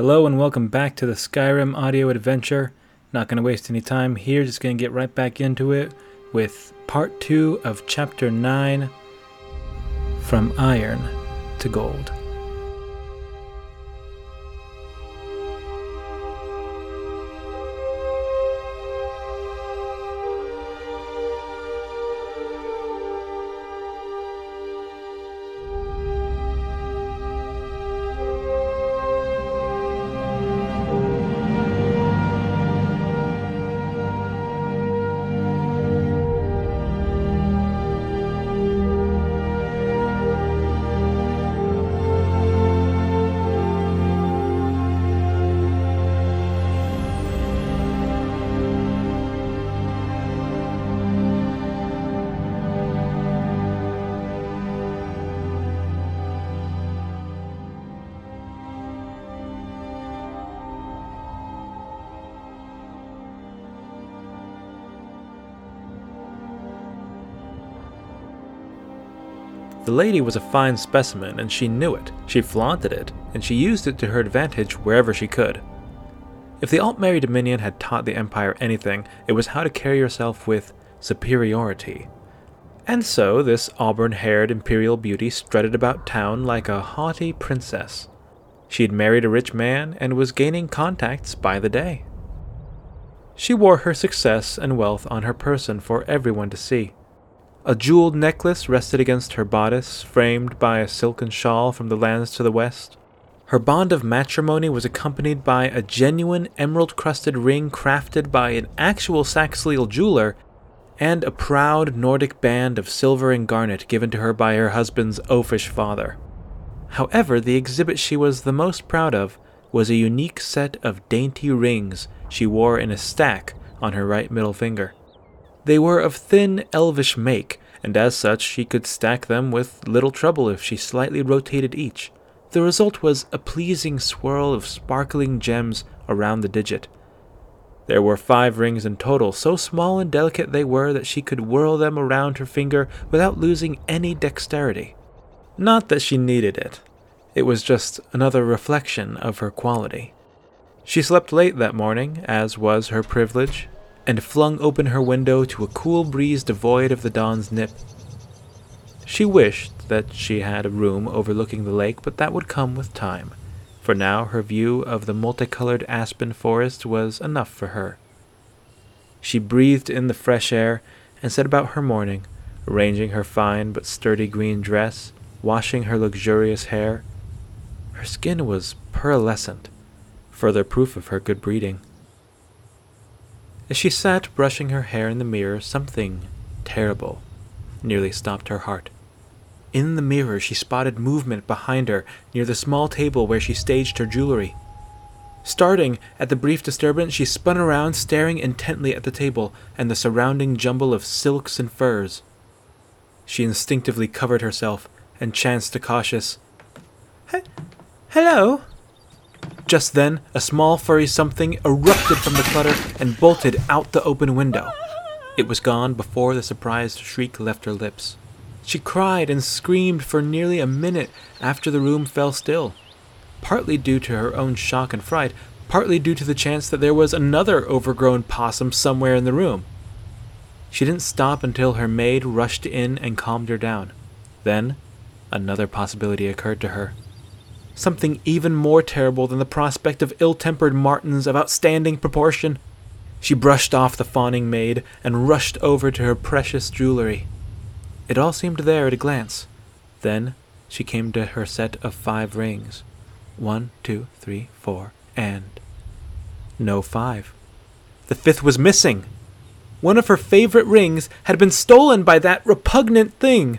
Hello and welcome back to the Skyrim audio adventure. Not going to waste any time here, just going to get right back into it with part 2 of chapter 9 From Iron to Gold. Lady was a fine specimen, and she knew it. She flaunted it, and she used it to her advantage wherever she could. If the Aldmeri Dominion had taught the Empire anything, it was how to carry yourself with superiority. And so this auburn haired imperial beauty strutted about town like a haughty princess. She had married a rich man and was gaining contacts by the day. She wore her success and wealth on her person for everyone to see. A jeweled necklace rested against her bodice, framed by a silken shawl from the lands to the west. Her bond of matrimony was accompanied by a genuine emerald crusted ring crafted by an actual Saxhleel jeweler, and a proud Nordic band of silver and garnet given to her by her husband's oafish father. However, the exhibit she was the most proud of was a unique set of dainty rings she wore in a stack on her right middle finger. They were of thin, elvish make, and as such she could stack them with little trouble if she slightly rotated each. The result was a pleasing swirl of sparkling gems around the digit. There were five rings in total, so small and delicate they were that she could whirl them around her finger without losing any dexterity. Not that she needed it, it was just another reflection of her quality. She slept late that morning, as was her privilege, and flung open her window to a cool breeze devoid of the dawn's nip. She wished that she had a room overlooking the lake, but that would come with time, for now her view of the multicolored aspen forest was enough for her. She breathed in the fresh air and set about her morning, arranging her fine but sturdy green dress, washing her luxurious hair. Her skin was pearlescent, further proof of her good breeding. As she sat brushing her hair in the mirror, something terrible nearly stopped her heart. In the mirror, she spotted movement behind her near the small table where she staged her jewelry. Starting at the brief disturbance, she spun around, staring intently at the table and the surrounding jumble of silks and furs. She instinctively covered herself and chanced a cautious, Hello? Just then, a small furry something erupted from the clutter and bolted out the open window. It was gone before the surprised shriek left her lips. She cried and screamed for nearly a minute after the room fell still, partly due to her own shock and fright, partly due to the chance that there was another overgrown possum somewhere in the room. She didn't stop until her maid rushed in and calmed her down. Then, another possibility occurred to her something even more terrible than the prospect of ill tempered martens of outstanding proportion. She brushed off the fawning maid and rushed over to her precious jewelry. It all seemed there at a glance. Then she came to her set of five rings. One, two, three, four, and no five. The fifth was missing. One of her favorite rings had been stolen by that repugnant thing.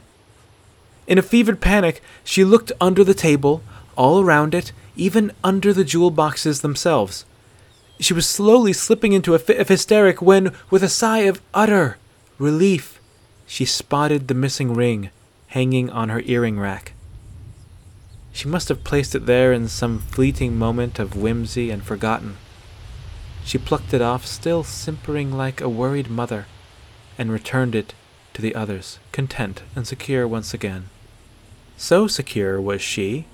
In a fevered panic, she looked under the table, all around it, even under the jewel boxes themselves. She was slowly slipping into a fit of hysteric when, with a sigh of utter relief, she spotted the missing ring hanging on her earring rack. She must have placed it there in some fleeting moment of whimsy and forgotten. She plucked it off, still simpering like a worried mother, and returned it to the others, content and secure once again. So secure was she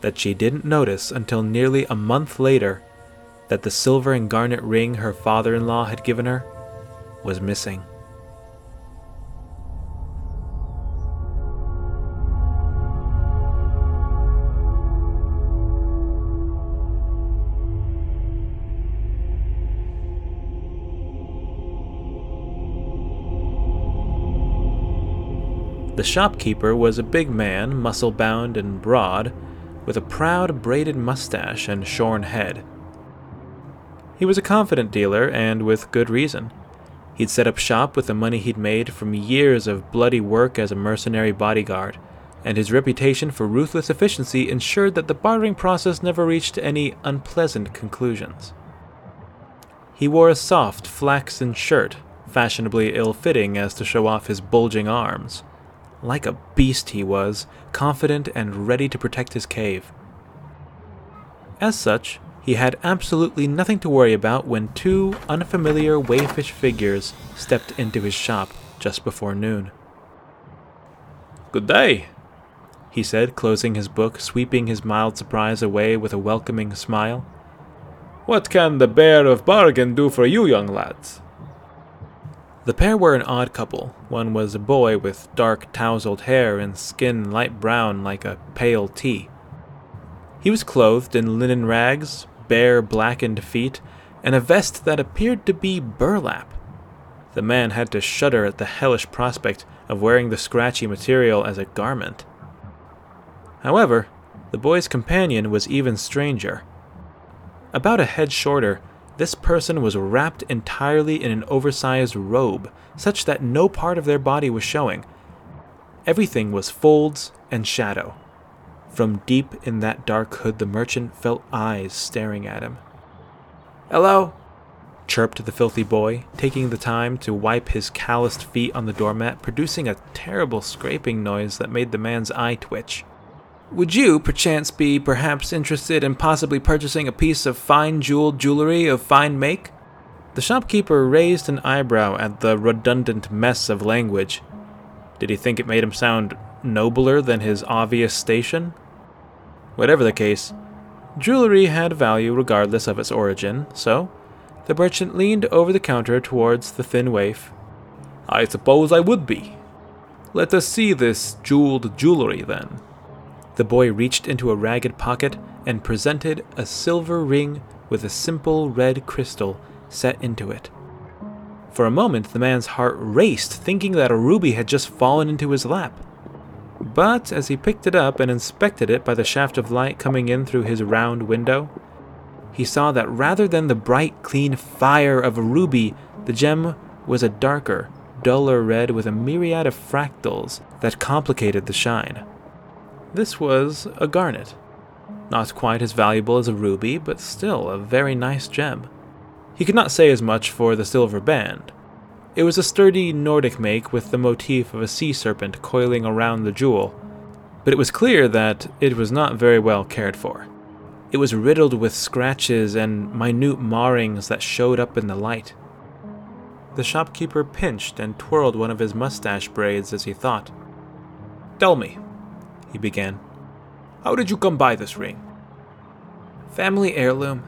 that she didn't notice until nearly a month later that the silver and garnet ring her father in law had given her was missing. The shopkeeper was a big man, muscle bound and broad, with a proud braided mustache and shorn head. He was a confident dealer, and with good reason. He'd set up shop with the money he'd made from years of bloody work as a mercenary bodyguard, and his reputation for ruthless efficiency ensured that the bartering process never reached any unpleasant conclusions. He wore a soft flaxen shirt, fashionably ill fitting as to show off his bulging arms. Like a beast he was, confident and ready to protect his cave. As such, he had absolutely nothing to worry about when two unfamiliar wayfish figures stepped into his shop just before noon. Good day, he said, closing his book, sweeping his mild surprise away with a welcoming smile. What can the Bear of Bargain do for you, young lads? The pair were an odd couple. One was a boy with dark, tousled hair and skin light brown like a pale tea. He was clothed in linen rags, bare, blackened feet, and a vest that appeared to be burlap. The man had to shudder at the hellish prospect of wearing the scratchy material as a garment. However, the boy's companion was even stranger. About a head shorter, this person was wrapped entirely in an oversized robe, such that no part of their body was showing. Everything was folds and shadow. From deep in that dark hood, the merchant felt eyes staring at him. Hello, chirped the filthy boy, taking the time to wipe his calloused feet on the doormat, producing a terrible scraping noise that made the man's eye twitch. Would you, perchance, be perhaps interested in possibly purchasing a piece of fine jeweled jewelry of fine make? The shopkeeper raised an eyebrow at the redundant mess of language. Did he think it made him sound nobler than his obvious station? Whatever the case, jewelry had value regardless of its origin, so the merchant leaned over the counter towards the thin waif. I suppose I would be. Let us see this jeweled jewelry, then. The boy reached into a ragged pocket and presented a silver ring with a simple red crystal set into it. For a moment, the man's heart raced, thinking that a ruby had just fallen into his lap. But as he picked it up and inspected it by the shaft of light coming in through his round window, he saw that rather than the bright, clean fire of a ruby, the gem was a darker, duller red with a myriad of fractals that complicated the shine. This was a garnet. Not quite as valuable as a ruby, but still a very nice gem. He could not say as much for the silver band. It was a sturdy Nordic make with the motif of a sea serpent coiling around the jewel, but it was clear that it was not very well cared for. It was riddled with scratches and minute marrings that showed up in the light. The shopkeeper pinched and twirled one of his mustache braids as he thought. Tell me, he began. How did you come by this ring? Family heirloom.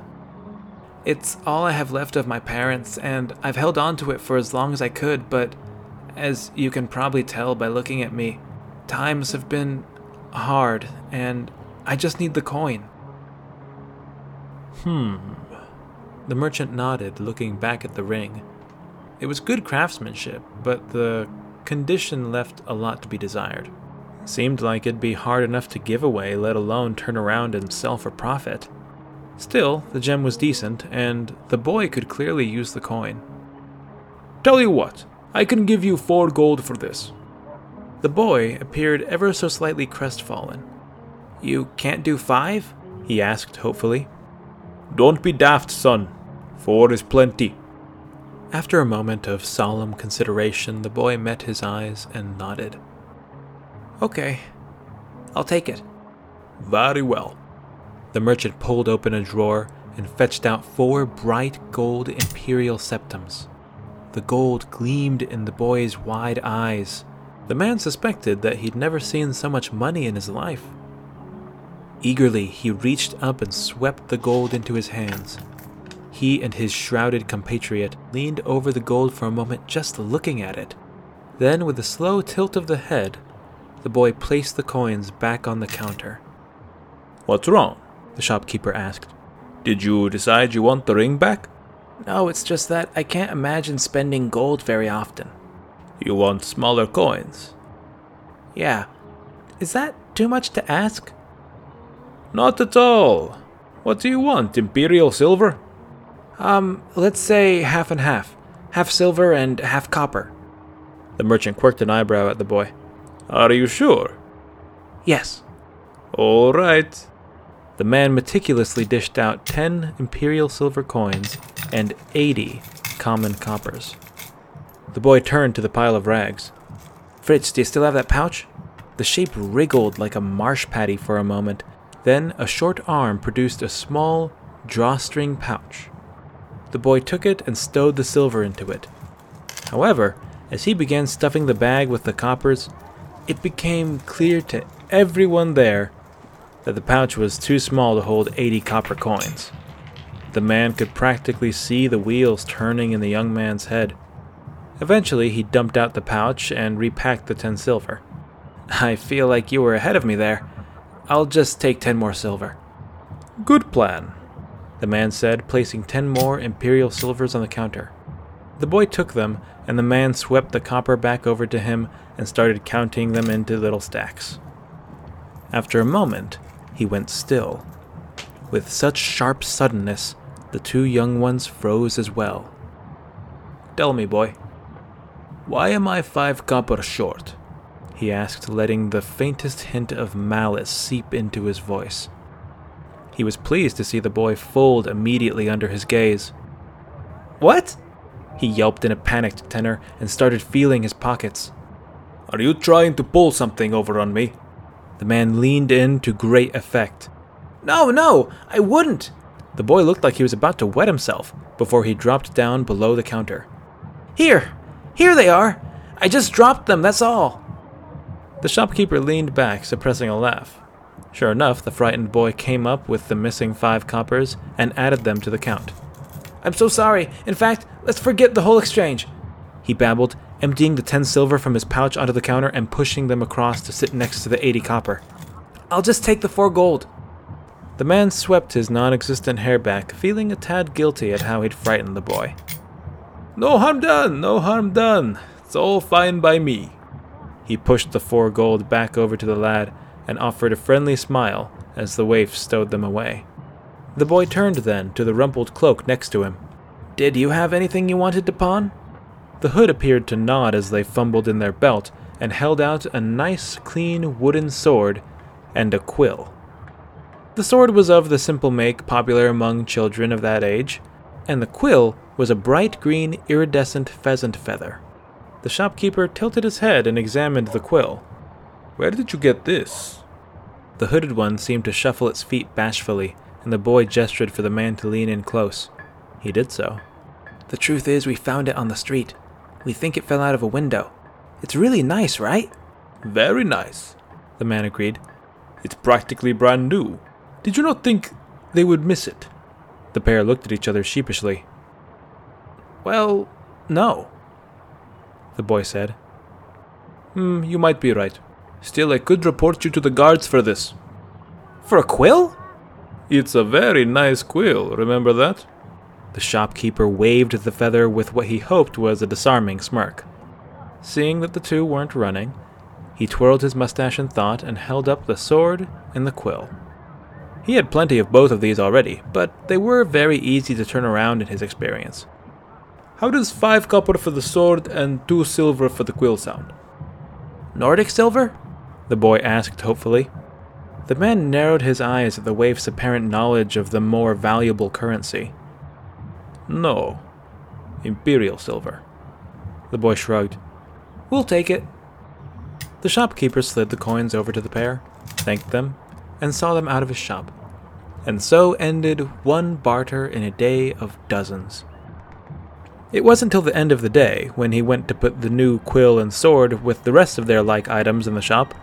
It's all I have left of my parents, and I've held on to it for as long as I could, but as you can probably tell by looking at me, times have been hard, and I just need the coin. Hmm. The merchant nodded, looking back at the ring. It was good craftsmanship, but the condition left a lot to be desired. Seemed like it'd be hard enough to give away, let alone turn around and sell for profit. Still, the gem was decent, and the boy could clearly use the coin. Tell you what, I can give you four gold for this. The boy appeared ever so slightly crestfallen. You can't do five? he asked hopefully. Don't be daft, son. Four is plenty. After a moment of solemn consideration, the boy met his eyes and nodded. Okay. I'll take it. Very well. The merchant pulled open a drawer and fetched out four bright gold imperial septims. The gold gleamed in the boy's wide eyes. The man suspected that he'd never seen so much money in his life. Eagerly, he reached up and swept the gold into his hands. He and his shrouded compatriot leaned over the gold for a moment just looking at it. Then, with a slow tilt of the head, the boy placed the coins back on the counter. What's wrong? the shopkeeper asked. Did you decide you want the ring back? No, it's just that I can't imagine spending gold very often. You want smaller coins? Yeah. Is that too much to ask? Not at all. What do you want, Imperial silver? Um, let's say half and half. Half silver and half copper. The merchant quirked an eyebrow at the boy. Are you sure? Yes. All right. The man meticulously dished out 10 imperial silver coins and 80 common coppers. The boy turned to the pile of rags. Fritz, do you still have that pouch? The shape wriggled like a marsh patty for a moment. Then a short arm produced a small drawstring pouch. The boy took it and stowed the silver into it. However, as he began stuffing the bag with the coppers, it became clear to everyone there that the pouch was too small to hold 80 copper coins. The man could practically see the wheels turning in the young man's head. Eventually, he dumped out the pouch and repacked the 10 silver. I feel like you were ahead of me there. I'll just take 10 more silver. Good plan, the man said, placing 10 more imperial silvers on the counter. The boy took them, and the man swept the copper back over to him and started counting them into little stacks. After a moment, he went still. With such sharp suddenness, the two young ones froze as well. Tell me, boy, why am I five copper short? he asked, letting the faintest hint of malice seep into his voice. He was pleased to see the boy fold immediately under his gaze. What? He yelped in a panicked tenor and started feeling his pockets. Are you trying to pull something over on me? The man leaned in to great effect. No, no, I wouldn't! The boy looked like he was about to wet himself before he dropped down below the counter. Here! Here they are! I just dropped them, that's all! The shopkeeper leaned back, suppressing a laugh. Sure enough, the frightened boy came up with the missing five coppers and added them to the count. I'm so sorry. In fact, let's forget the whole exchange, he babbled emptying the 10 silver from his pouch onto the counter and pushing them across to sit next to the 80 copper. I'll just take the 4 gold. The man swept his non existent hair back, feeling a tad guilty at how he'd frightened the boy. No harm done, no harm done. It's all fine by me. He pushed the 4 gold back over to the lad and offered a friendly smile as the waif stowed them away. The boy turned then to the rumpled cloak next to him. Did you have anything you wanted to pawn? The hood appeared to nod as they fumbled in their belt and held out a nice, clean wooden sword and a quill. The sword was of the simple make popular among children of that age, and the quill was a bright green iridescent pheasant feather. The shopkeeper tilted his head and examined the quill. Where did you get this? The hooded one seemed to shuffle its feet bashfully, and the boy gestured for the man to lean in close. He did so. The truth is, we found it on the street. We think it fell out of a window. It's really nice, right? Very nice, the man agreed. It's practically brand new. Did you not think they would miss it? The pair looked at each other sheepishly. Well, no, the boy said. Hmm, you might be right. Still, I could report you to the guards for this. For a quill? It's a very nice quill, remember that? The shopkeeper waved the feather with what he hoped was a disarming smirk. Seeing that the two weren't running, he twirled his mustache in thought and held up the sword and the quill. He had plenty of both of these already, but they were very easy to turn around in his experience. How does five copper for the sword and two silver for the quill sound? Nordic silver? The boy asked hopefully. The man narrowed his eyes at the waif's apparent knowledge of the more valuable currency. No. Imperial silver. The boy shrugged. We'll take it. The shopkeeper slid the coins over to the pair, thanked them, and saw them out of his shop. And so ended one barter in a day of dozens. It wasn't till the end of the day, when he went to put the new quill and sword with the rest of their like items in the shop,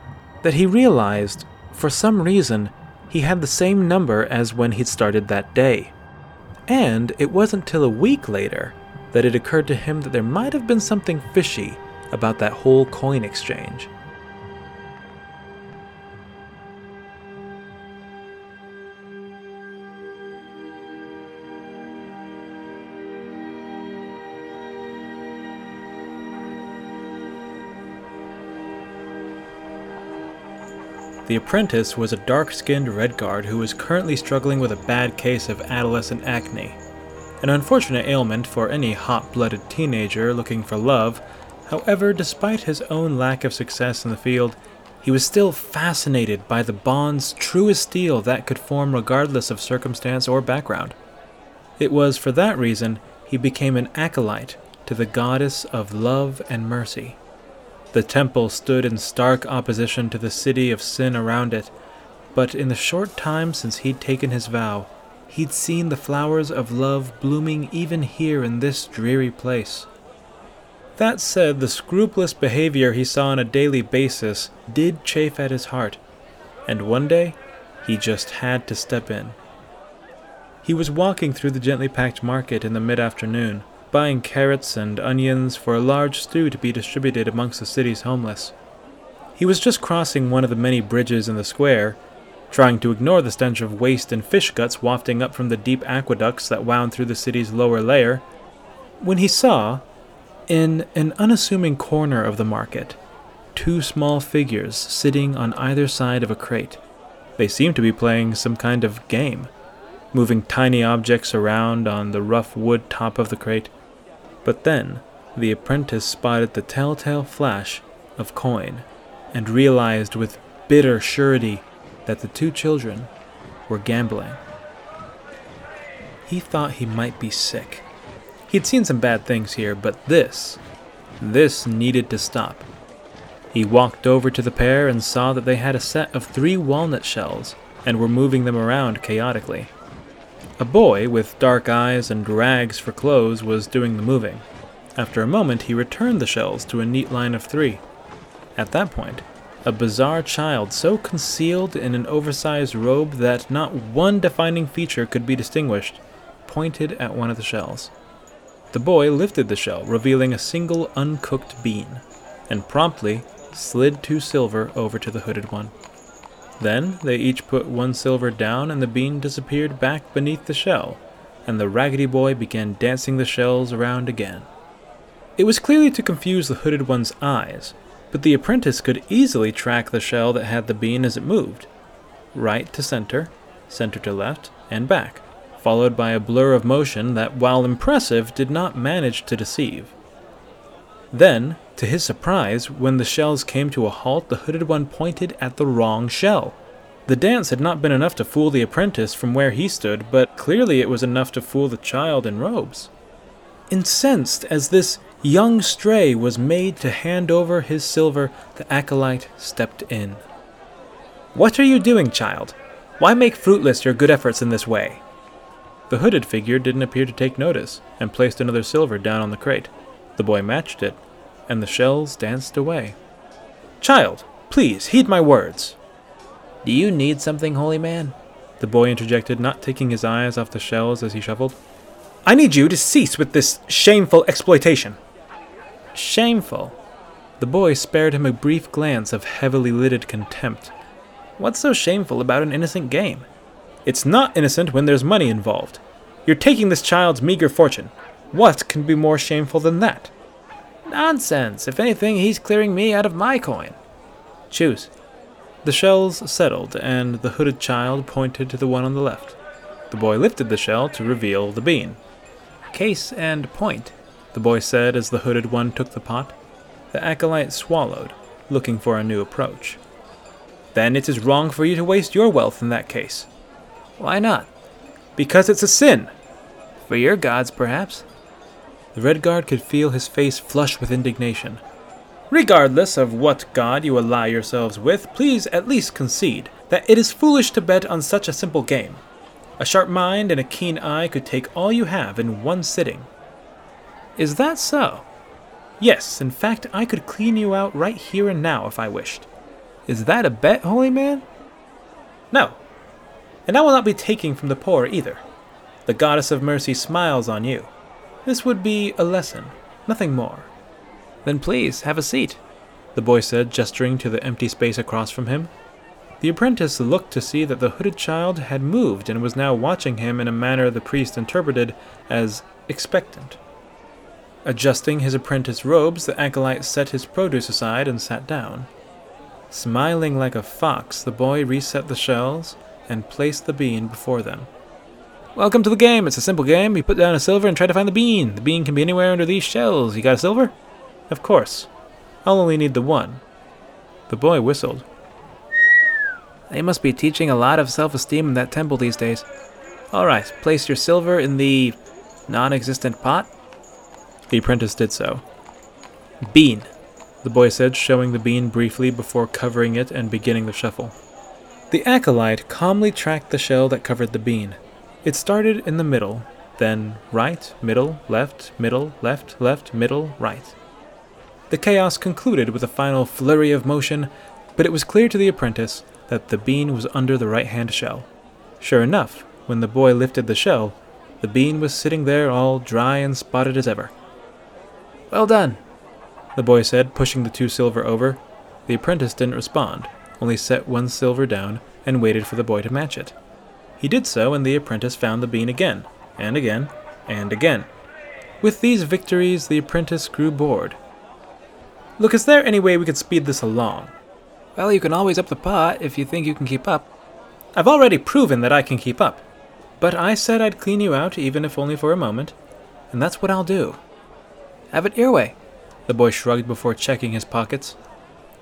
that he realized, for some reason, he had the same number as when he'd started that day. And it wasn't till a week later that it occurred to him that there might have been something fishy about that whole coin exchange. The apprentice was a dark skinned Redguard who was currently struggling with a bad case of adolescent acne. An unfortunate ailment for any hot blooded teenager looking for love. However, despite his own lack of success in the field, he was still fascinated by the bonds true as steel that could form regardless of circumstance or background. It was for that reason he became an acolyte to the goddess of love and mercy. The temple stood in stark opposition to the city of sin around it, but in the short time since he'd taken his vow, he'd seen the flowers of love blooming even here in this dreary place. That said, the scrupulous behavior he saw on a daily basis did chafe at his heart, and one day he just had to step in. He was walking through the gently packed market in the mid afternoon buying carrots and onions for a large stew to be distributed amongst the city's homeless. He was just crossing one of the many bridges in the square, trying to ignore the stench of waste and fish guts wafting up from the deep aqueducts that wound through the city's lower layer, when he saw, in an unassuming corner of the market, two small figures sitting on either side of a crate. They seemed to be playing some kind of game, moving tiny objects around on the rough wood top of the crate. But then the apprentice spotted the telltale flash of coin and realized with bitter surety that the two children were gambling. He thought he might be sick. He'd seen some bad things here, but this, this needed to stop. He walked over to the pair and saw that they had a set of three walnut shells and were moving them around chaotically. A boy with dark eyes and rags for clothes was doing the moving. After a moment, he returned the shells to a neat line of three. At that point, a bizarre child so concealed in an oversized robe that not one defining feature could be distinguished pointed at one of the shells. The boy lifted the shell, revealing a single uncooked bean, and promptly slid two silver over to the hooded one. Then they each put one silver down, and the bean disappeared back beneath the shell, and the raggedy boy began dancing the shells around again. It was clearly to confuse the hooded one's eyes, but the apprentice could easily track the shell that had the bean as it moved right to center, center to left, and back, followed by a blur of motion that, while impressive, did not manage to deceive. Then, to his surprise, when the shells came to a halt, the hooded one pointed at the wrong shell. The dance had not been enough to fool the apprentice from where he stood, but clearly it was enough to fool the child in robes. Incensed as this young stray was made to hand over his silver, the acolyte stepped in. What are you doing, child? Why make fruitless your good efforts in this way? The hooded figure didn't appear to take notice, and placed another silver down on the crate. The boy matched it, and the shells danced away. Child, please heed my words. Do you need something, holy man? The boy interjected, not taking his eyes off the shells as he shuffled. I need you to cease with this shameful exploitation. Shameful? The boy spared him a brief glance of heavily lidded contempt. What's so shameful about an innocent game? It's not innocent when there's money involved. You're taking this child's meager fortune. What can be more shameful than that? Nonsense. If anything, he's clearing me out of my coin. Choose. The shells settled, and the hooded child pointed to the one on the left. The boy lifted the shell to reveal the bean. Case and point, the boy said as the hooded one took the pot. The acolyte swallowed, looking for a new approach. Then it is wrong for you to waste your wealth in that case. Why not? Because it's a sin. For your gods, perhaps. The Redguard could feel his face flush with indignation. Regardless of what god you ally yourselves with, please at least concede that it is foolish to bet on such a simple game. A sharp mind and a keen eye could take all you have in one sitting. Is that so? Yes, in fact, I could clean you out right here and now if I wished. Is that a bet, holy man? No. and I will not be taking from the poor either. The goddess of mercy smiles on you. This would be a lesson, nothing more. Then please, have a seat, the boy said, gesturing to the empty space across from him. The apprentice looked to see that the hooded child had moved and was now watching him in a manner the priest interpreted as expectant. Adjusting his apprentice robes, the acolyte set his produce aside and sat down. Smiling like a fox, the boy reset the shells and placed the bean before them. Welcome to the game. It's a simple game. You put down a silver and try to find the bean. The bean can be anywhere under these shells. You got a silver? Of course. I'll only need the one. The boy whistled. They must be teaching a lot of self esteem in that temple these days. All right, place your silver in the non existent pot. The apprentice did so. Bean, the boy said, showing the bean briefly before covering it and beginning the shuffle. The acolyte calmly tracked the shell that covered the bean. It started in the middle, then right, middle, left, middle, left, left, middle, right. The chaos concluded with a final flurry of motion, but it was clear to the apprentice that the bean was under the right hand shell. Sure enough, when the boy lifted the shell, the bean was sitting there all dry and spotted as ever. Well done, the boy said, pushing the two silver over. The apprentice didn't respond, only set one silver down and waited for the boy to match it. He did so, and the apprentice found the bean again, and again, and again. With these victories, the apprentice grew bored. Look, is there any way we could speed this along? Well, you can always up the pot if you think you can keep up. I've already proven that I can keep up. But I said I'd clean you out, even if only for a moment. And that's what I'll do. Have it your way. The boy shrugged before checking his pockets.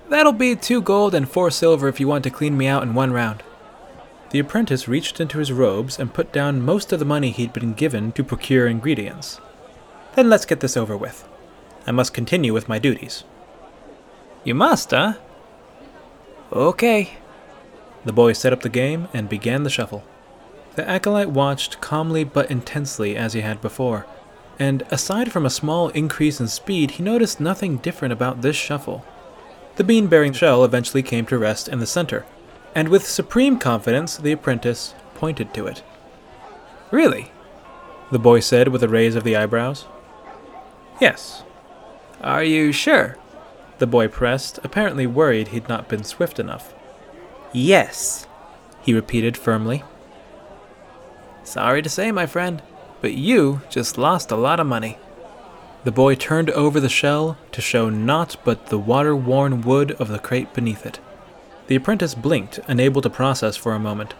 That'll be two gold and four silver if you want to clean me out in one round. The apprentice reached into his robes and put down most of the money he'd been given to procure ingredients. Then let's get this over with. I must continue with my duties. You must, huh? Okay. The boy set up the game and began the shuffle. The acolyte watched calmly but intensely as he had before, and aside from a small increase in speed, he noticed nothing different about this shuffle. The bean bearing shell eventually came to rest in the center, and with supreme confidence, the apprentice pointed to it. Really? The boy said with a raise of the eyebrows. Yes. Are you sure? The boy pressed, apparently worried he'd not been swift enough. Yes, he repeated firmly. Sorry to say, my friend, but you just lost a lot of money. The boy turned over the shell to show naught but the water worn wood of the crate beneath it. The apprentice blinked, unable to process for a moment.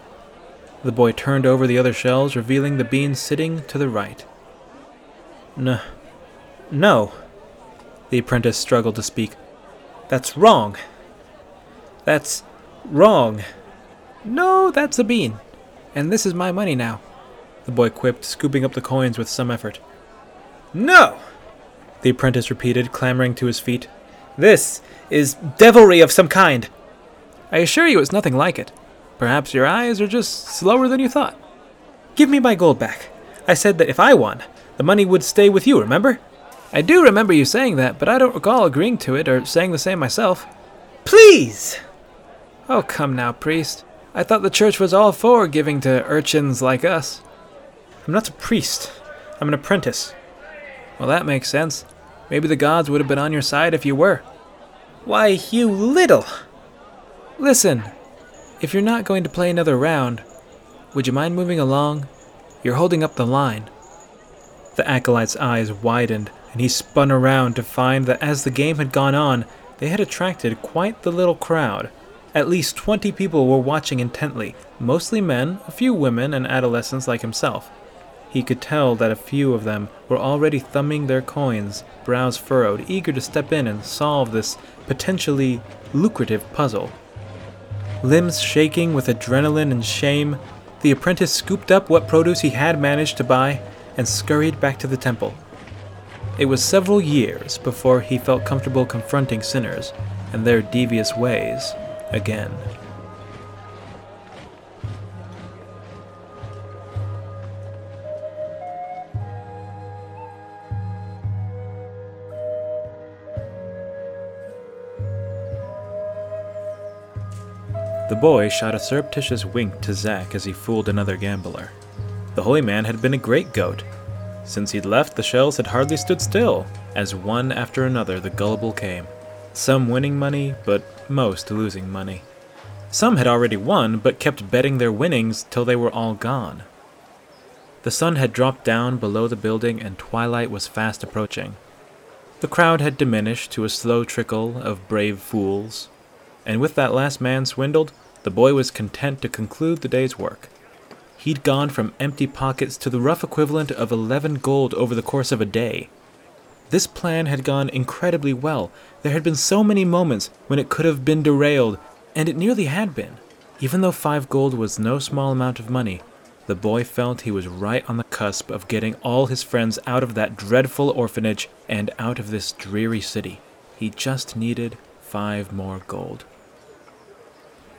The boy turned over the other shells, revealing the bean sitting to the right. No. No. The apprentice struggled to speak. That's wrong. That's wrong. No, that's a bean. And this is my money now the boy quipped, scooping up the coins with some effort. No! The apprentice repeated, clambering to his feet. This is devilry of some kind. I assure you it's nothing like it. Perhaps your eyes are just slower than you thought. Give me my gold back. I said that if I won, the money would stay with you, remember? I do remember you saying that, but I don't recall agreeing to it or saying the same myself. Please! Oh, come now, priest. I thought the church was all for giving to urchins like us. I'm not a priest. I'm an apprentice. Well, that makes sense. Maybe the gods would have been on your side if you were. Why, you little. Listen, if you're not going to play another round, would you mind moving along? You're holding up the line. The acolyte's eyes widened, and he spun around to find that as the game had gone on, they had attracted quite the little crowd. At least twenty people were watching intently, mostly men, a few women, and adolescents like himself. He could tell that a few of them were already thumbing their coins, brows furrowed, eager to step in and solve this potentially lucrative puzzle. Limbs shaking with adrenaline and shame, the apprentice scooped up what produce he had managed to buy and scurried back to the temple. It was several years before he felt comfortable confronting sinners and their devious ways again. The boy shot a surreptitious wink to Zack as he fooled another gambler. The holy man had been a great goat. Since he'd left, the shells had hardly stood still, as one after another the gullible came. Some winning money, but most losing money. Some had already won, but kept betting their winnings till they were all gone. The sun had dropped down below the building and twilight was fast approaching. The crowd had diminished to a slow trickle of brave fools, and with that last man swindled, the boy was content to conclude the day's work. He'd gone from empty pockets to the rough equivalent of 11 gold over the course of a day. This plan had gone incredibly well. There had been so many moments when it could have been derailed, and it nearly had been. Even though 5 gold was no small amount of money, the boy felt he was right on the cusp of getting all his friends out of that dreadful orphanage and out of this dreary city. He just needed five more gold.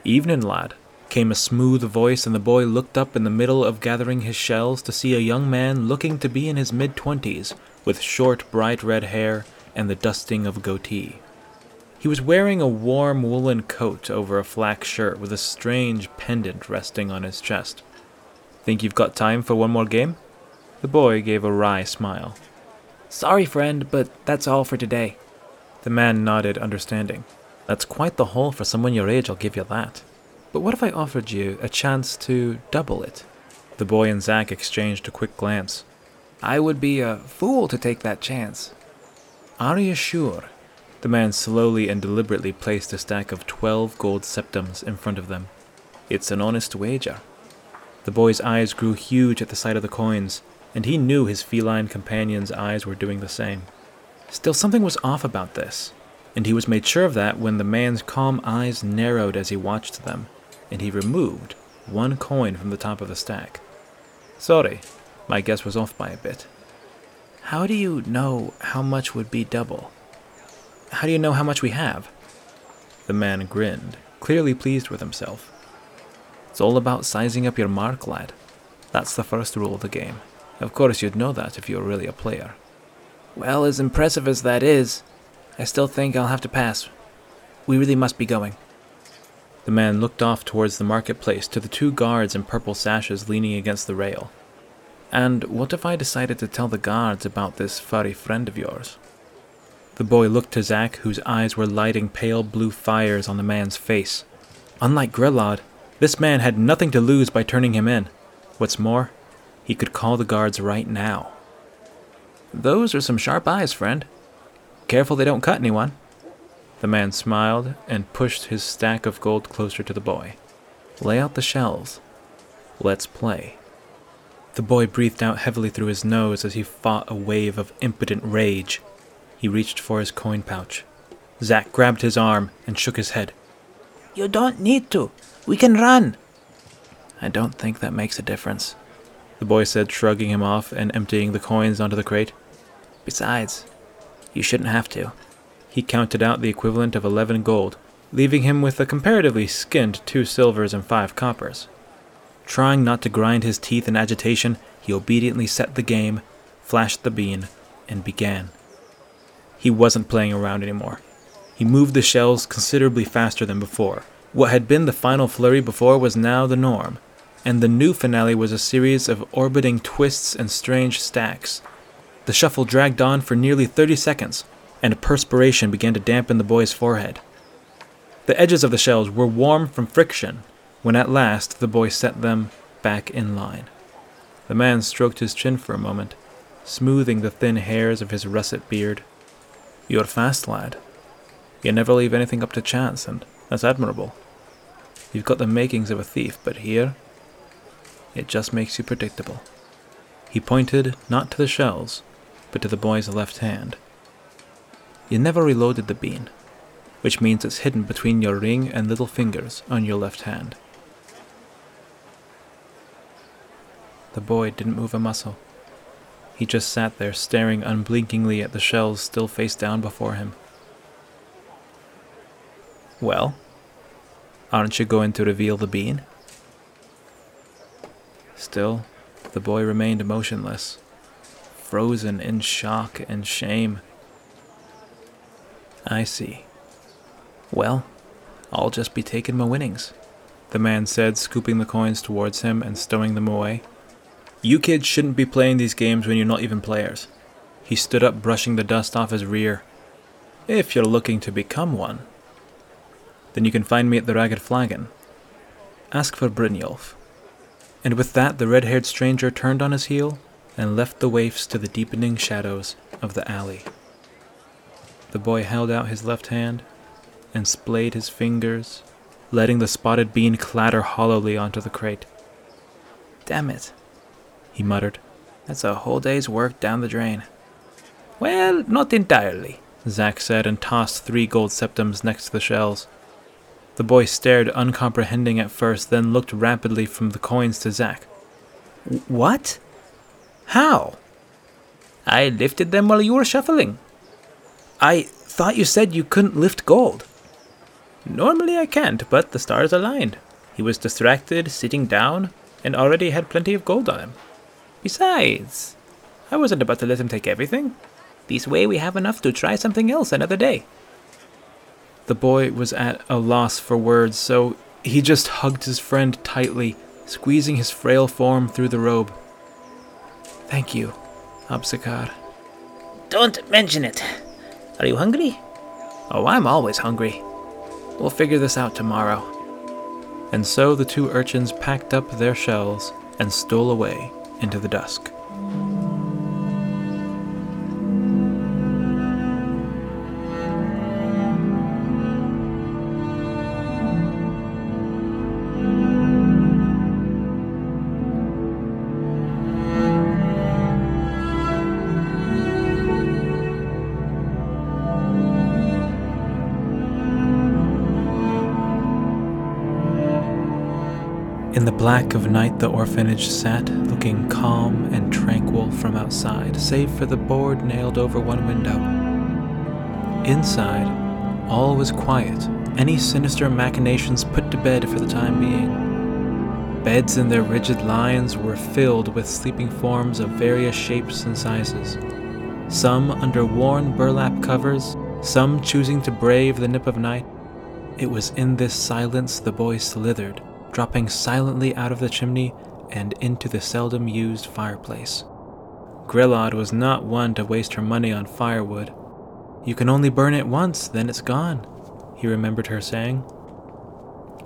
Evening, lad, came a smooth voice, and the boy looked up in the middle of gathering his shells to see a young man looking to be in his mid twenties, with short, bright red hair and the dusting of a goatee. He was wearing a warm woolen coat over a flak shirt with a strange pendant resting on his chest. Think you've got time for one more game? The boy gave a wry smile. Sorry, friend, but that's all for today. The man nodded, understanding. That's quite the haul for someone your age, I'll give you that. But what if I offered you a chance to double it? The boy and Zack exchanged a quick glance. I would be a fool to take that chance. Are you sure? The man slowly and deliberately placed a stack of twelve gold septims in front of them. It's an honest wager. The boy's eyes grew huge at the sight of the coins, and he knew his feline companion's eyes were doing the same. Still, something was off about this, and he was made sure of that when the man's calm eyes narrowed as he watched them, and he removed one coin from the top of the stack. Sorry, my guess was off by a bit. How do you know how much would be double? How do you know how much we have? The man grinned, clearly pleased with himself. It's all about sizing up your mark, lad. That's the first rule of the game. Of course, you'd know that if you were really a player. Well, as impressive as that is, I still think I'll have to pass. We really must be going. The man looked off towards the marketplace to the two guards in purple sashes leaning against the rail. And what if I decided to tell the guards about this furry friend of yours? The boy looked to Zack, whose eyes were lighting pale blue fires on the man's face. Unlike Grillad, this man had nothing to lose by turning him in. What's more, he could call the guards right now. Those are some sharp eyes, friend. Careful they don't cut anyone. The man smiled and pushed his stack of gold closer to the boy. Lay out the shells. Let's play. The boy breathed out heavily through his nose as he fought a wave of impotent rage. He reached for his coin pouch. Zack grabbed his arm and shook his head. You don't need to. We can run. I don't think that makes a difference, the boy said, shrugging him off and emptying the coins onto the crate. Besides, you shouldn't have to. He counted out the equivalent of 11 gold, leaving him with a comparatively skinned two silvers and five coppers. Trying not to grind his teeth in agitation, he obediently set the game, flashed the bean, and began. He wasn't playing around anymore. He moved the shells considerably faster than before, what had been the final flurry before was now the norm, and the new finale was a series of orbiting twists and strange stacks. The shuffle dragged on for nearly 30 seconds, and perspiration began to dampen the boy's forehead. The edges of the shells were warm from friction when at last the boy set them back in line. The man stroked his chin for a moment, smoothing the thin hairs of his russet beard. You're fast, lad. You never leave anything up to chance, and that's admirable. You've got the makings of a thief, but here, it just makes you predictable. He pointed not to the shells, but to the boy's left hand. You never reloaded the bean, which means it's hidden between your ring and little fingers on your left hand. The boy didn't move a muscle. He just sat there staring unblinkingly at the shells still face down before him. Well, aren't you going to reveal the bean? Still, the boy remained motionless, frozen in shock and shame. I see. Well, I'll just be taking my winnings. the man said, scooping the coins towards him and stowing them away. You kids shouldn't be playing these games when you're not even players. He stood up, brushing the dust off his rear. If you're looking to become one, then you can find me at the Ragged Flagon. Ask for Brynjolf. And with that, the red haired stranger turned on his heel and left the waifs to the deepening shadows of the alley. The boy held out his left hand and splayed his fingers, letting the spotted bean clatter hollowly onto the crate. Damn it, he muttered. That's a whole day's work down the drain. Well, not entirely, Zack said and tossed three gold septims next to the shells. The boy stared, uncomprehending at first, then looked rapidly from the coins to Zack. What? How? I lifted them while you were shuffling. I thought you said you couldn't lift gold. Normally I can't, but the stars aligned. He was distracted, sitting down, and already had plenty of gold on him. Besides, I wasn't about to let him take everything. This way we have enough to try something else another day. The boy was at a loss for words, so he just hugged his friend tightly, squeezing his frail form through the robe. Thank you, Absakar. Don't mention it. Are you hungry? Oh, I'm always hungry. We'll figure this out tomorrow. And so the two urchins packed up their shells and stole away into the dusk. In the black of night, the orphanage sat, looking calm and tranquil from outside, save for the board nailed over one window. Inside, all was quiet, any sinister machinations put to bed for the time being. Beds in their rigid lines were filled with sleeping forms of various shapes and sizes. Some under worn burlap covers, some choosing to brave the nip of night. It was in this silence the boy slithered dropping silently out of the chimney and into the seldom used fireplace. Grelod was not one to waste her money on firewood. You can only burn it once, then it's gone, he remembered her saying.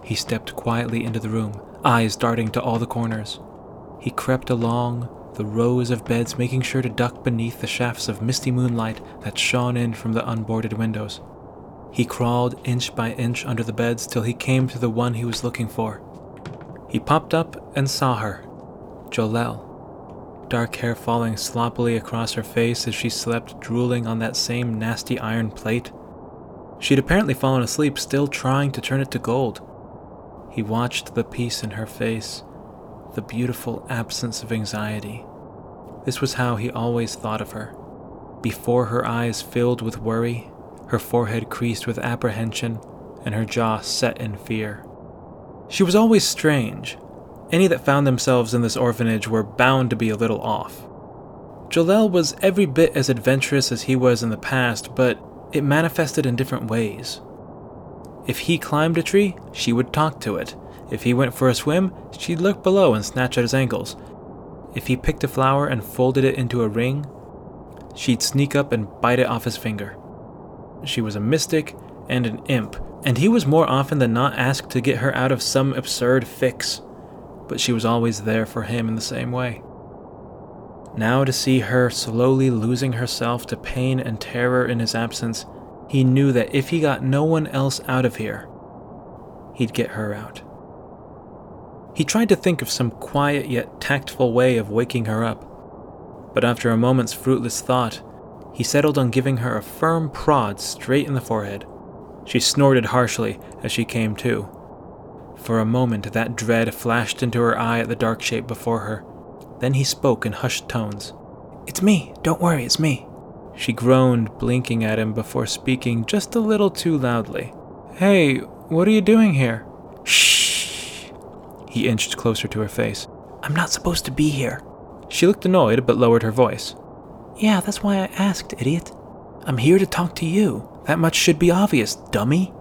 He stepped quietly into the room, eyes darting to all the corners. He crept along the rows of beds, making sure to duck beneath the shafts of misty moonlight that shone in from the unboarded windows. He crawled inch by inch under the beds till he came to the one he was looking for. He popped up and saw her, Jolelle, dark hair falling sloppily across her face as she slept drooling on that same nasty iron plate. She'd apparently fallen asleep, still trying to turn it to gold. He watched the peace in her face, the beautiful absence of anxiety. This was how he always thought of her. Before her eyes filled with worry, her forehead creased with apprehension, and her jaw set in fear. She was always strange. Any that found themselves in this orphanage were bound to be a little off. Jolelle was every bit as adventurous as he was in the past, but it manifested in different ways. If he climbed a tree, she would talk to it. If he went for a swim, she'd look below and snatch at his ankles. If he picked a flower and folded it into a ring, she'd sneak up and bite it off his finger. She was a mystic and an imp, and he was more often than not asked to get her out of some absurd fix, but she was always there for him in the same way. Now, to see her slowly losing herself to pain and terror in his absence, he knew that if he got no one else out of here, he'd get her out. He tried to think of some quiet yet tactful way of waking her up, but after a moment's fruitless thought, he settled on giving her a firm prod straight in the forehead. She snorted harshly as she came to. For a moment, that dread flashed into her eye at the dark shape before her. Then he spoke in hushed tones. It's me. Don't worry, it's me. She groaned, blinking at him before speaking just a little too loudly. Hey, what are you doing here? Shh. He inched closer to her face. I'm not supposed to be here. She looked annoyed but lowered her voice. Yeah, that's why I asked, idiot. I'm here to talk to you. That much should be obvious, dummy.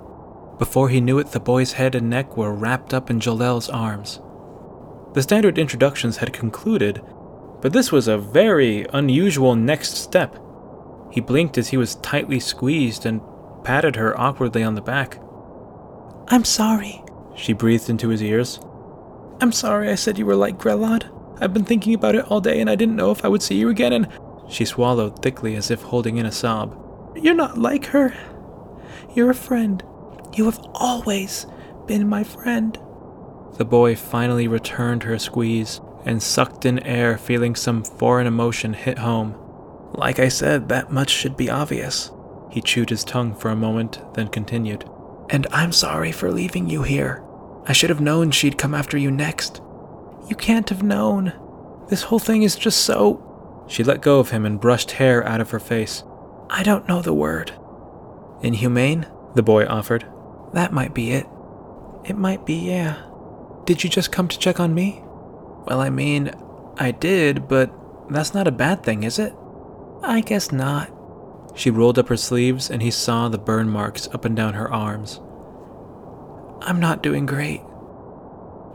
Before he knew it, the boy's head and neck were wrapped up in Jolelle's arms. The standard introductions had concluded, but this was a very unusual next step. He blinked as he was tightly squeezed and patted her awkwardly on the back. I'm sorry, She breathed into his ears. I'm sorry I said you were like Grelod. I've been thinking about it all day and I didn't know if I would see you again and She swallowed thickly as if holding in a sob. You're not like her. You're a friend. You have always been my friend. The boy finally returned her squeeze and sucked in air, feeling some foreign emotion hit home. Like I said, that much should be obvious. He chewed his tongue for a moment, then continued. And I'm sorry for leaving you here. I should have known she'd come after you next. You can't have known. This whole thing is just so. She let go of him and brushed hair out of her face. I don't know the word. Inhumane? The boy offered. That might be it. It might be, yeah. Did you just come to check on me? Well, I mean, I did, but that's not a bad thing, is it? I guess not. She rolled up her sleeves and he saw the burn marks up and down her arms. I'm not doing great.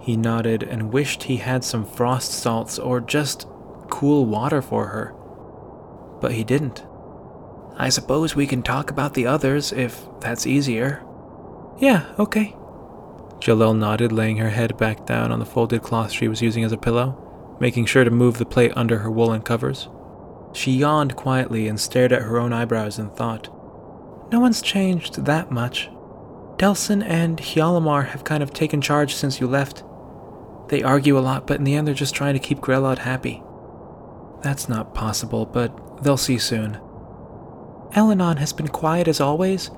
He nodded and wished he had some frost salts or just cool water for her. But he didn't. I suppose we can talk about the others if that's easier. Yeah, okay. Jolelle nodded, laying her head back down on the folded cloth she was using as a pillow, making sure to move the plate under her woolen covers. She yawned quietly and stared at her own eyebrows in thought. No one's changed that much. Delson and Hyalamar have kind of taken charge since you left. They argue a lot, but in the end they're just trying to keep Grelod happy. That's not possible, but they'll see soon. Elenon has been quiet as always.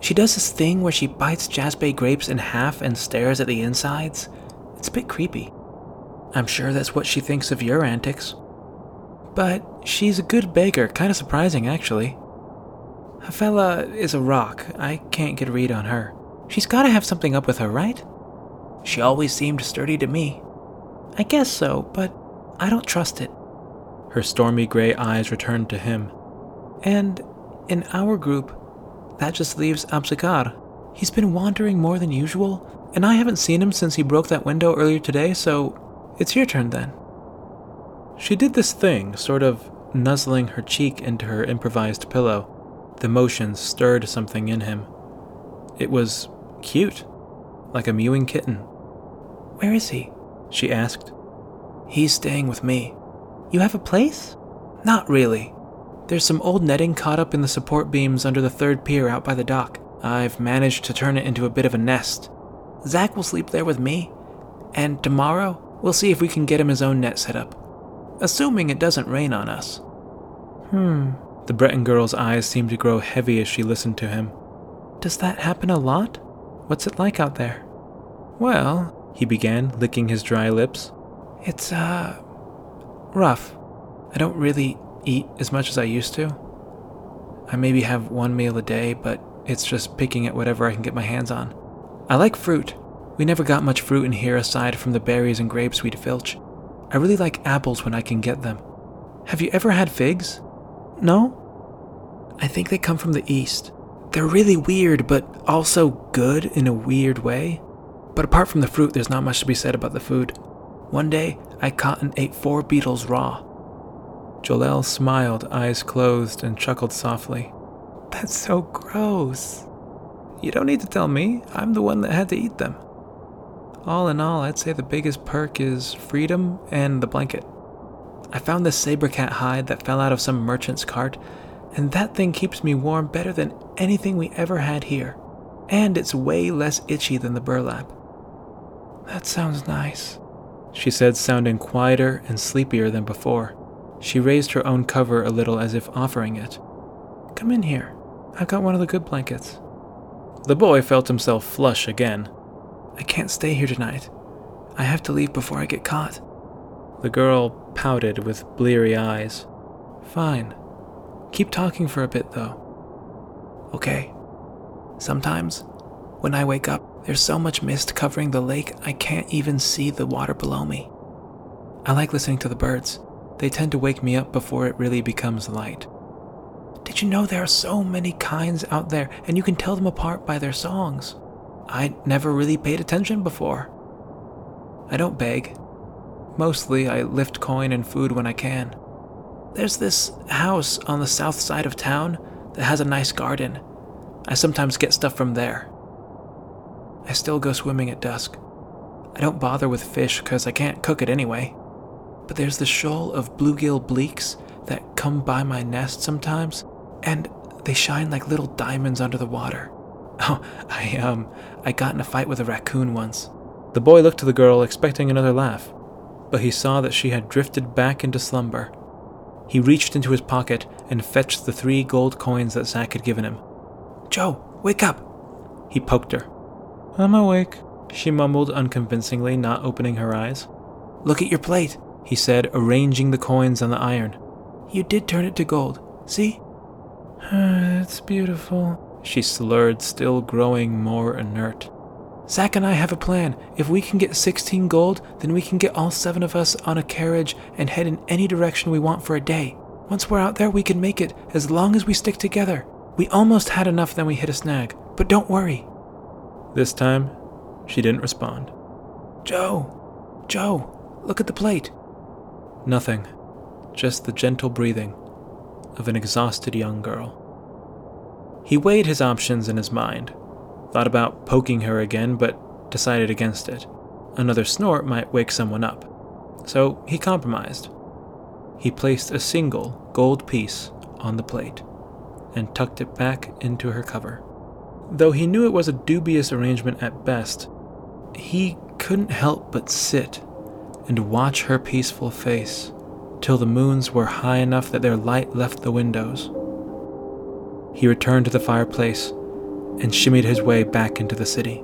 She does this thing where she bites Jazbay grapes in half and stares at the insides. It's a bit creepy. I'm sure that's what she thinks of your antics. But she's a good baker, kind of surprising actually. Hafela is a rock. I can't get a read on her. She's gotta have something up with her, right? She always seemed sturdy to me. I guess so, but I don't trust it. Her stormy gray eyes returned to him. And in our group, that just leaves Abzakar. He's been wandering more than usual, and I haven't seen him since he broke that window earlier today, so it's your turn then. She did this thing, sort of nuzzling her cheek into her improvised pillow. The motion stirred something in him. It was cute, like a mewing kitten. Where is he? She asked. He's staying with me. You have a place? Not really. There's some old netting caught up in the support beams under the third pier out by the dock. I've managed to turn it into a bit of a nest. Zack will sleep there with me, and tomorrow we'll see if we can get him his own net set up. Assuming it doesn't rain on us. Hmm. The Breton girl's eyes seemed to grow heavy as she listened to him. Does that happen a lot? What's it like out there? Well, he began, licking his dry lips. It's, uh, rough. I don't really eat as much as I used to. I maybe have one meal a day, but it's just picking at whatever I can get my hands on. I like fruit. We never got much fruit in here aside from the berries and grapes we'd filch. I really like apples when I can get them. Have you ever had figs? No? I think they come from the east. They're really weird, but also good in a weird way. But apart from the fruit, there's not much to be said about the food. One day, I caught and ate four beetles raw. Jolelle smiled, eyes closed, and chuckled softly. That's so gross. You don't need to tell me. I'm the one that had to eat them. All in all, I'd say the biggest perk is freedom and the blanket. I found this saber cat hide that fell out of some merchant's cart, and that thing keeps me warm better than anything we ever had here. And it's way less itchy than the burlap. That sounds nice, she said, sounding quieter and sleepier than before. She raised her own cover a little as if offering it. Come in here. I've got one of the good blankets. The boy felt himself flush again. I can't stay here tonight. I have to leave before I get caught. The girl pouted with bleary eyes. Fine. Keep talking for a bit, though. Okay. Sometimes, when I wake up, there's so much mist covering the lake I can't even see the water below me. I like listening to the birds. They tend to wake me up before it really becomes light. Did you know there are so many kinds out there, and you can tell them apart by their songs? I never really paid attention before. I don't beg. Mostly, I lift coin and food when I can. There's this house on the south side of town that has a nice garden. I sometimes get stuff from there. I still go swimming at dusk. I don't bother with fish because I can't cook it anyway. But there's the shoal of bluegill bleaks that come by my nest sometimes, and they shine like little diamonds under the water. Oh, I um I got in a fight with a raccoon once. The boy looked to the girl, expecting another laugh, but he saw that she had drifted back into slumber. He reached into his pocket and fetched the three gold coins that Zack had given him. Joe, wake up! He poked her. I'm awake, she mumbled unconvincingly, not opening her eyes. Look at your plate, he said, arranging the coins on the iron. You did turn it to gold. See? it's beautiful, she slurred, still growing more inert. Zack and I have a plan. If we can get 16 gold, then we can get all seven of us on a carriage and head in any direction we want for a day. Once we're out there, we can make it, as long as we stick together. We almost had enough, then we hit a snag. But don't worry. This time, she didn't respond. Joe! Joe! Look at the plate. Nothing. Just the gentle breathing of an exhausted young girl. He weighed his options in his mind Thought about poking her again, but decided against it. Another snort might wake someone up. So he compromised. He placed a single gold piece on the plate and tucked it back into her cover. Though he knew it was a dubious arrangement at best, he couldn't help but sit and watch her peaceful face till the moons were high enough that their light left the windows. He returned to the fireplace and shimmied his way back into the city.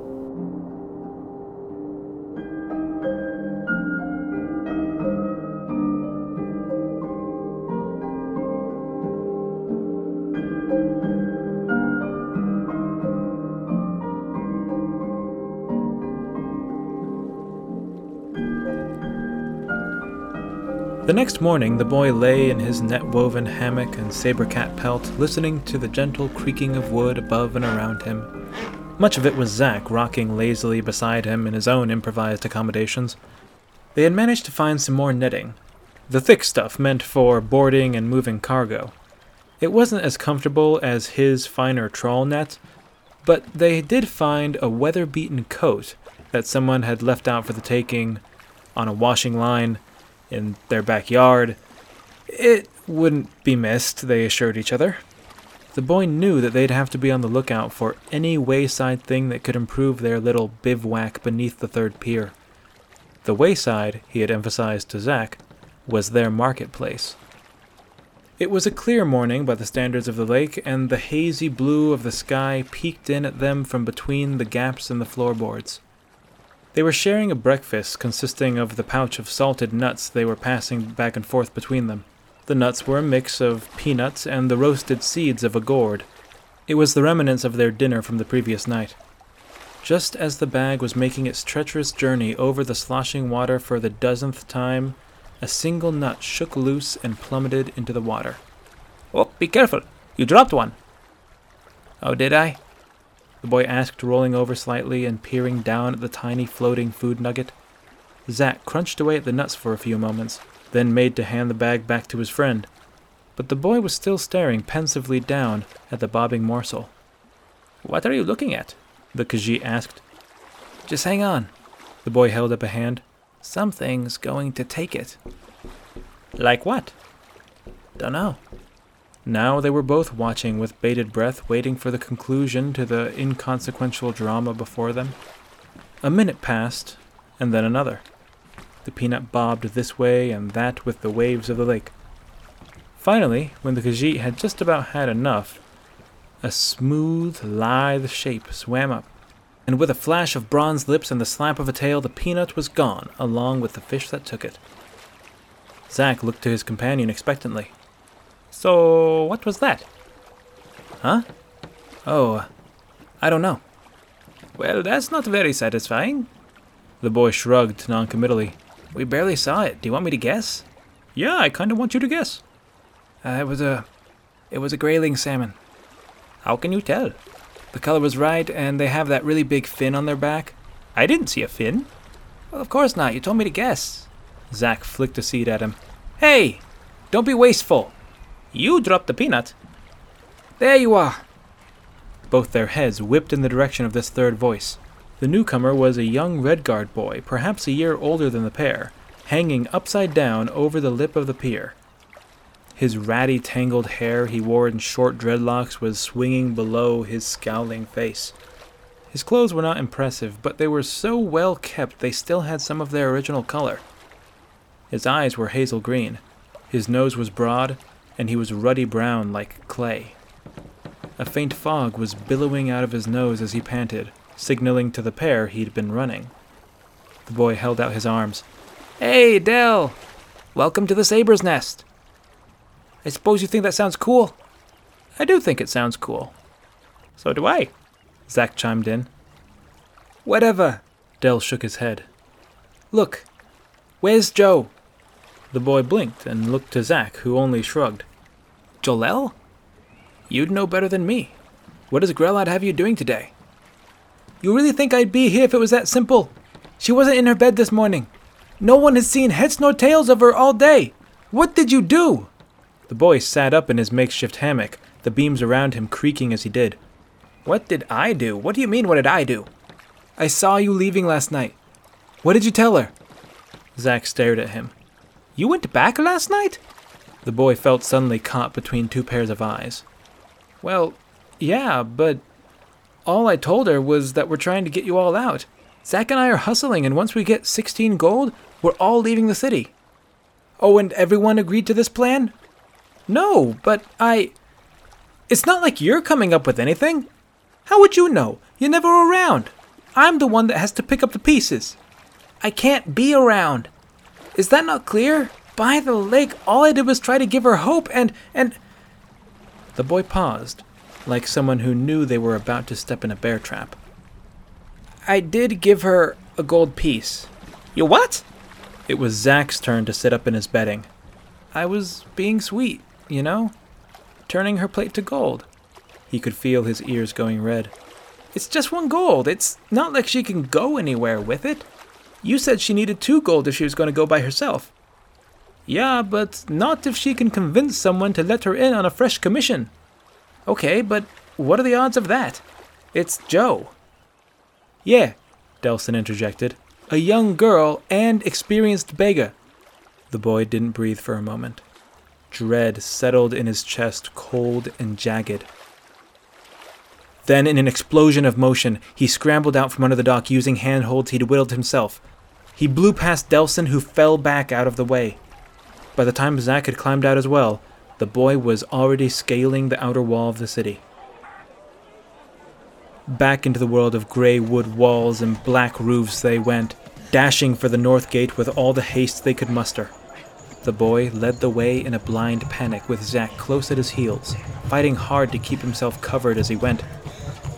The next morning, the boy lay in his net woven hammock and saber cat pelt, listening to the gentle creaking of wood above and around him. Much of it was Zack rocking lazily beside him in his own improvised accommodations. They had managed to find some more netting, the thick stuff meant for boarding and moving cargo. It wasn't as comfortable as his finer trawl net, but they did find a weather beaten coat that someone had left out for the taking on a washing line in their backyard. It wouldn't be missed, they assured each other. The boy knew that they'd have to be on the lookout for any wayside thing that could improve their little bivouac beneath the third pier. The wayside, he had emphasized to Zack, was their marketplace. It was a clear morning by the standards of the lake, and the hazy blue of the sky peeked in at them from between the gaps in the floorboards. They were sharing a breakfast consisting of the pouch of salted nuts they were passing back and forth between them. The nuts were a mix of peanuts and the roasted seeds of a gourd. It was the remnants of their dinner from the previous night. Just as the bag was making its treacherous journey over the sloshing water for the dozenth time, a single nut shook loose and plummeted into the water. Oh, be careful! You dropped one! Oh, did I? The boy asked, rolling over slightly and peering down at the tiny floating food nugget. Zack crunched away at the nuts for a few moments, then made to hand the bag back to his friend. But the boy was still staring pensively down at the bobbing morsel. What are you looking at? the Khajiit asked. Just hang on. The boy held up a hand. Something's going to take it. Like what? Dunno. Now they were both watching with bated breath, waiting for the conclusion to the inconsequential drama before them. A minute passed, and then another. The peanut bobbed this way and that with the waves of the lake. Finally, when the Khajiit had just about had enough, a smooth, lithe shape swam up, and with a flash of bronze lips and the slap of a tail, the peanut was gone, along with the fish that took it. Zack looked to his companion expectantly. So, what was that? Huh? Oh, I don't know. Well, that's not very satisfying. The boy shrugged noncommittally. We barely saw it. Do you want me to guess? Yeah, I kind of want you to guess. Uh, it was a, it was a grayling salmon. How can you tell? The color was right, and they have that really big fin on their back. I didn't see a fin. Well, of course not. You told me to guess. Zack flicked a seed at him. Hey! Don't be wasteful! You dropped the peanut. There you are! Both their heads whipped in the direction of this third voice. The newcomer was a young Redguard boy, perhaps a year older than the pair, hanging upside down over the lip of the pier. His ratty, tangled hair he wore in short dreadlocks was swinging below his scowling face. His clothes were not impressive, but they were so well kept they still had some of their original color. His eyes were hazel green, his nose was broad, and he was ruddy brown like clay. A faint fog was billowing out of his nose as he panted, signaling to the pair he'd been running. The boy held out his arms. Hey, Dell! Welcome to the Saber's Nest. I suppose you think that sounds cool? I do think it sounds cool. So do I, Zack chimed in. Whatever, Dell shook his head. Look, where's Joe? The boy blinked and looked to Zack, who only shrugged. Jolelle? You'd know better than me. What does Grelod have you doing today? You really think I'd be here if it was that simple? She wasn't in her bed this morning. No one has seen heads nor tails of her all day. What did you do? The boy sat up in his makeshift hammock, the beams around him creaking as he did. What did I do? What do you mean, what did I do? I saw you leaving last night. What did you tell her? Zack stared at him. You went back last night? The boy felt suddenly caught between two pairs of eyes. Well, yeah, but all I told her was that we're trying to get you all out. Zack and I are hustling, and once we get 16 gold, we're all leaving the city. Oh, and everyone agreed to this plan? No, but I. It's not like you're coming up with anything. How would you know? You're never around. I'm the one that has to pick up the pieces. I can't be around. Is that not clear? By the lake, all I did was try to give her hope and. and. The boy paused, like someone who knew they were about to step in a bear trap. I did give her a gold piece. You what? It was Zack's turn to sit up in his bedding. I was being sweet, you know? Turning her plate to gold. He could feel his ears going red. It's just one gold. It's not like she can go anywhere with it. You said she needed two gold if she was going to go by herself. Yeah, but not if she can convince someone to let her in on a fresh commission. Okay, but what are the odds of that? It's Joe. Yeah, Delson interjected. A young girl and experienced beggar. The boy didn't breathe for a moment. Dread settled in his chest, cold and jagged. Then, in an explosion of motion, he scrambled out from under the dock using handholds he'd whittled himself. He blew past Delson, who fell back out of the way. By the time Zack had climbed out as well, the boy was already scaling the outer wall of the city. Back into the world of grey wood walls and black roofs they went, dashing for the north gate with all the haste they could muster. The boy led the way in a blind panic with Zack close at his heels, fighting hard to keep himself covered as he went.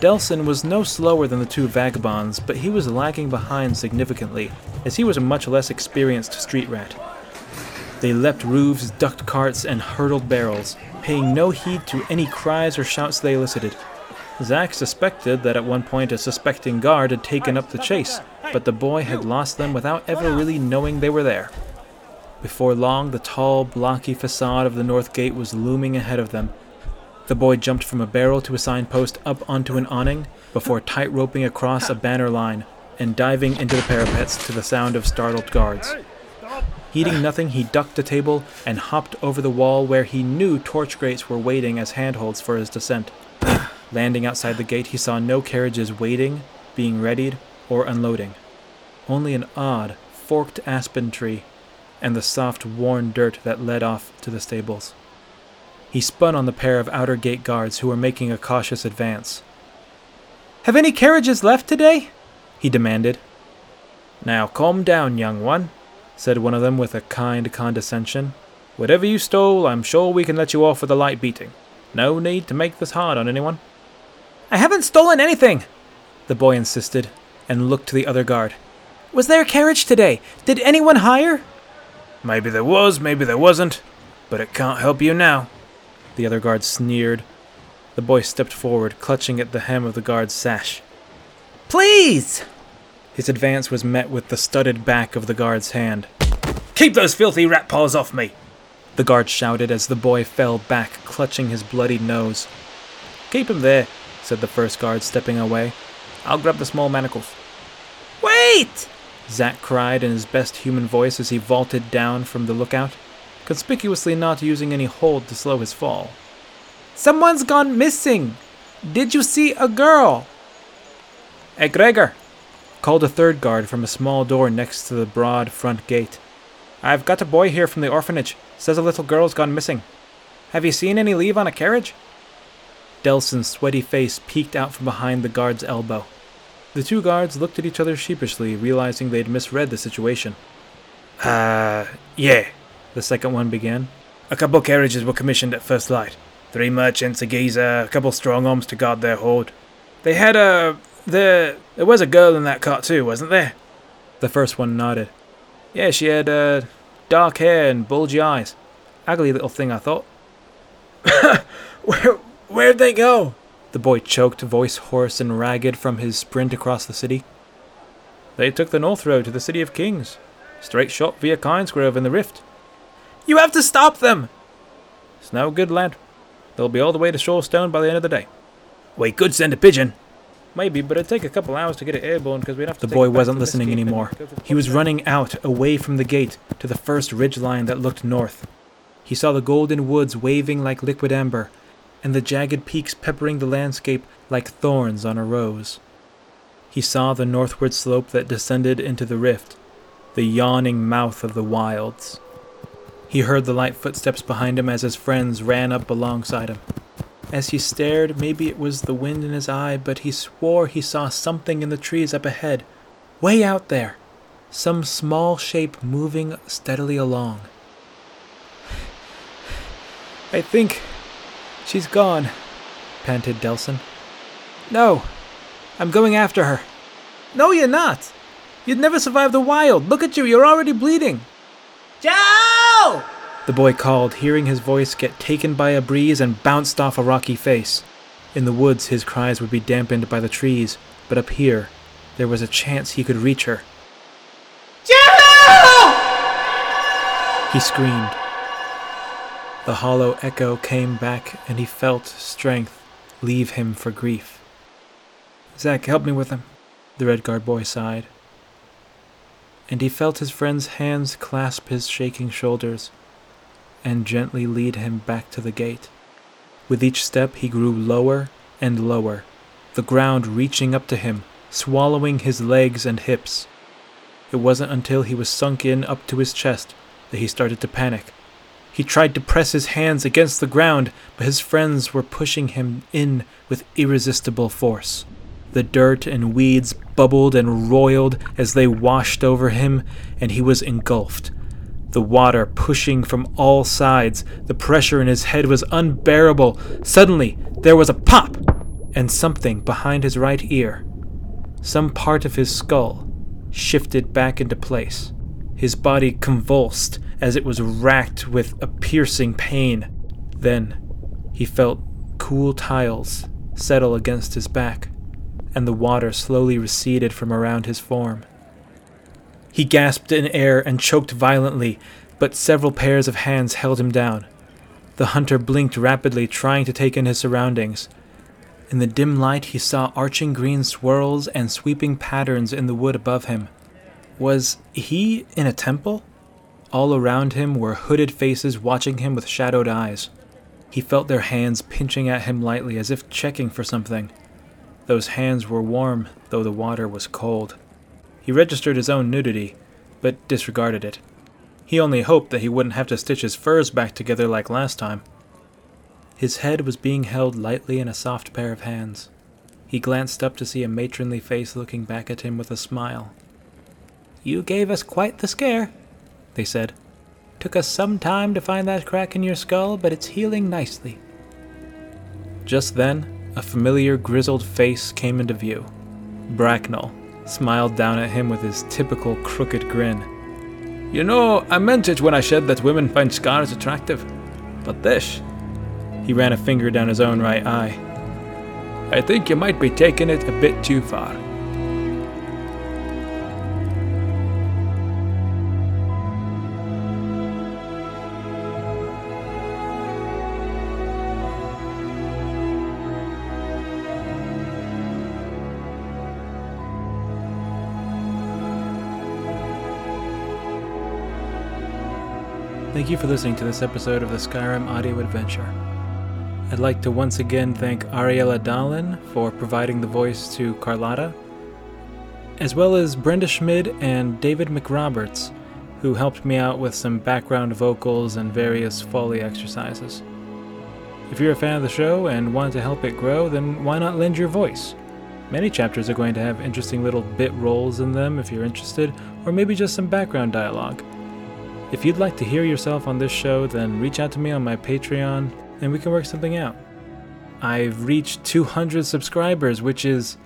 Delson was no slower than the two vagabonds, but he was lagging behind significantly, as he was a much less experienced street rat. They leapt roofs, ducked carts, and hurdled barrels, paying no heed to any cries or shouts they elicited. Zack suspected that at one point a suspecting guard had taken up the chase, but the boy had lost them without ever really knowing they were there. Before long, the tall, blocky facade of the north gate was looming ahead of them. The boy jumped from a barrel to a signpost up onto an awning before tight roping across a banner line and diving into the parapets to the sound of startled guards. Heeding nothing, he ducked a table and hopped over the wall where he knew torch grates were waiting as handholds for his descent. Landing outside the gate, he saw no carriages waiting, being readied, or unloading. Only an odd, forked aspen tree and the soft, worn dirt that led off to the stables. He spun on the pair of outer gate guards who were making a cautious advance. Have any carriages left today? he demanded. Now calm down, young one, said one of them with a kind condescension. Whatever you stole, I'm sure we can let you off with a light beating. No need to make this hard on anyone. I haven't stolen anything, the boy insisted, and looked to the other guard. Was there a carriage today? Did anyone hire? Maybe there was, maybe there wasn't, but it can't help you now. The other guard sneered. The boy stepped forward, clutching at the hem of the guard's sash. Please! His advance was met with the studded back of the guard's hand. Keep those filthy rat paws off me! The guard shouted as the boy fell back, clutching his bloodied nose. Keep him there, said the first guard, stepping away. I'll grab the small manacles. Wait! Zack cried in his best human voice as he vaulted down from the lookout, conspicuously not using any hold to slow his fall. Someone's gone missing! Did you see a girl? Hey, Gregor! called a third guard from a small door next to the broad front gate. I've got a boy here from the orphanage. Says a little girl's gone missing. Have you seen any leave on a carriage? Delson's sweaty face peeked out from behind the guard's elbow. The two guards looked at each other sheepishly, realizing they'd misread the situation. Uh, yeah, the second one began. A couple carriages were commissioned at first light. Three merchants, a geezer, a couple strong arms to guard their hoard. They had a. There, there was a girl in that cart too, wasn't there? The first one nodded. Yeah, she had uh, dark hair and bulgy eyes. Ugly little thing, I thought. Where, where'd they go? The boy choked, voice hoarse and ragged from his sprint across the city. They took the North Road to the City of Kings. Straight shot via Kynesgrove in the Rift. You have to stop them! It's no good, lad. They'll be all the way to Shorestone by the end of the day. We could send a pigeon. Maybe, but it'd take a couple hours to get it airborne because we'd have to. The boy wasn't listening anymore. He was running out, away from the gate, to the first ridge line that looked north. He saw the golden woods waving like liquid amber, and the jagged peaks peppering the landscape like thorns on a rose. He saw the northward slope that descended into the rift, the yawning mouth of the wilds. He heard the light footsteps behind him as his friends ran up alongside him. As he stared, maybe it was the wind in his eye, but he swore he saw something in the trees up ahead, way out there, some small shape moving steadily along. I think she's gone, panted Delson. No, I'm going after her. No, you're not. You'd never survive the wild. Look at you, you're already bleeding. Joe! The boy called, hearing his voice get taken by a breeze and bounced off a rocky face. In the woods, his cries would be dampened by the trees, but up here, there was a chance he could reach her. Joe! He screamed. The hollow echo came back, and he felt strength leave him for grief. Zack, help me with him, the Redguard boy sighed. And he felt his friend's hands clasp his shaking shoulders and gently lead him back to the gate. With each step, he grew lower and lower, the ground reaching up to him, swallowing his legs and hips. It wasn't until he was sunk in up to his chest that he started to panic. He tried to press his hands against the ground, but his friends were pushing him in with irresistible force. The dirt and weeds bubbled and roiled as they washed over him, and he was engulfed, the water pushing from all sides. The pressure in his head was unbearable. Suddenly, there was a pop, and something behind his right ear, some part of his skull, shifted back into place. His body convulsed as it was racked with a piercing pain. Then he felt cool tiles settle against his back, and the water slowly receded from around his form. He gasped in air and choked violently, but several pairs of hands held him down. The hunter blinked rapidly, trying to take in his surroundings. In the dim light, he saw arching green swirls and sweeping patterns in the wood above him. Was he in a temple? All around him were hooded faces watching him with shadowed eyes. He felt their hands pinching at him lightly as if checking for something. Those hands were warm, though the water was cold. He registered his own nudity, but disregarded it. He only hoped that he wouldn't have to stitch his furs back together like last time. His head was being held lightly in a soft pair of hands. He glanced up to see a matronly face looking back at him with a smile. You gave us quite the scare, they said. Took us some time to find that crack in your skull, but it's healing nicely. Just then, a familiar grizzled face came into view. Bracknell, smiled down at him with his typical crooked grin. You know, I meant it when I said that women find scars attractive. But this. He ran a finger down his own right eye. I think you might be taking it a bit too far. Thank you for listening to this episode of the Skyrim Audio Adventure. I'd like to once again thank Ariella Dahlin for providing the voice to Carlotta, as well as Brenda Schmid and David McRoberts, who helped me out with some background vocals and various Foley exercises. If you're a fan of the show and want to help it grow, then why not lend your voice? Many chapters are going to have interesting little bit roles in them if you're interested, or maybe just some background dialogue. If you'd like to hear yourself on this show, then reach out to me on my Patreon and we can work something out. I've reached 200 subscribers, which is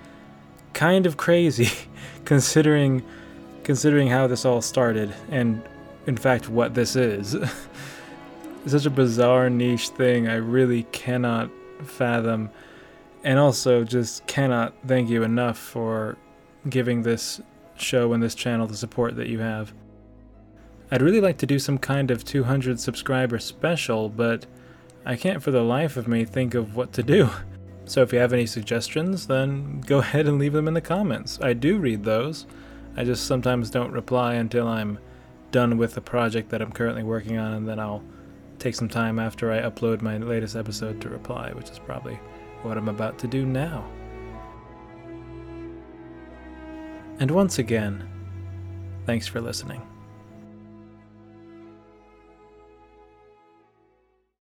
kind of crazy considering considering how this all started and in fact what this is. it's such a bizarre niche thing I really cannot fathom and also just cannot thank you enough for giving this show and this channel the support that you have. I'd really like to do some kind of 200 subscriber special, but I can't for the life of me think of what to do. So if you have any suggestions, then go ahead and leave them in the comments. I do read those. I just sometimes don't reply until I'm done with the project that I'm currently working on, and then I'll take some time after I upload my latest episode to reply, which is probably what I'm about to do now. And once again, thanks for listening.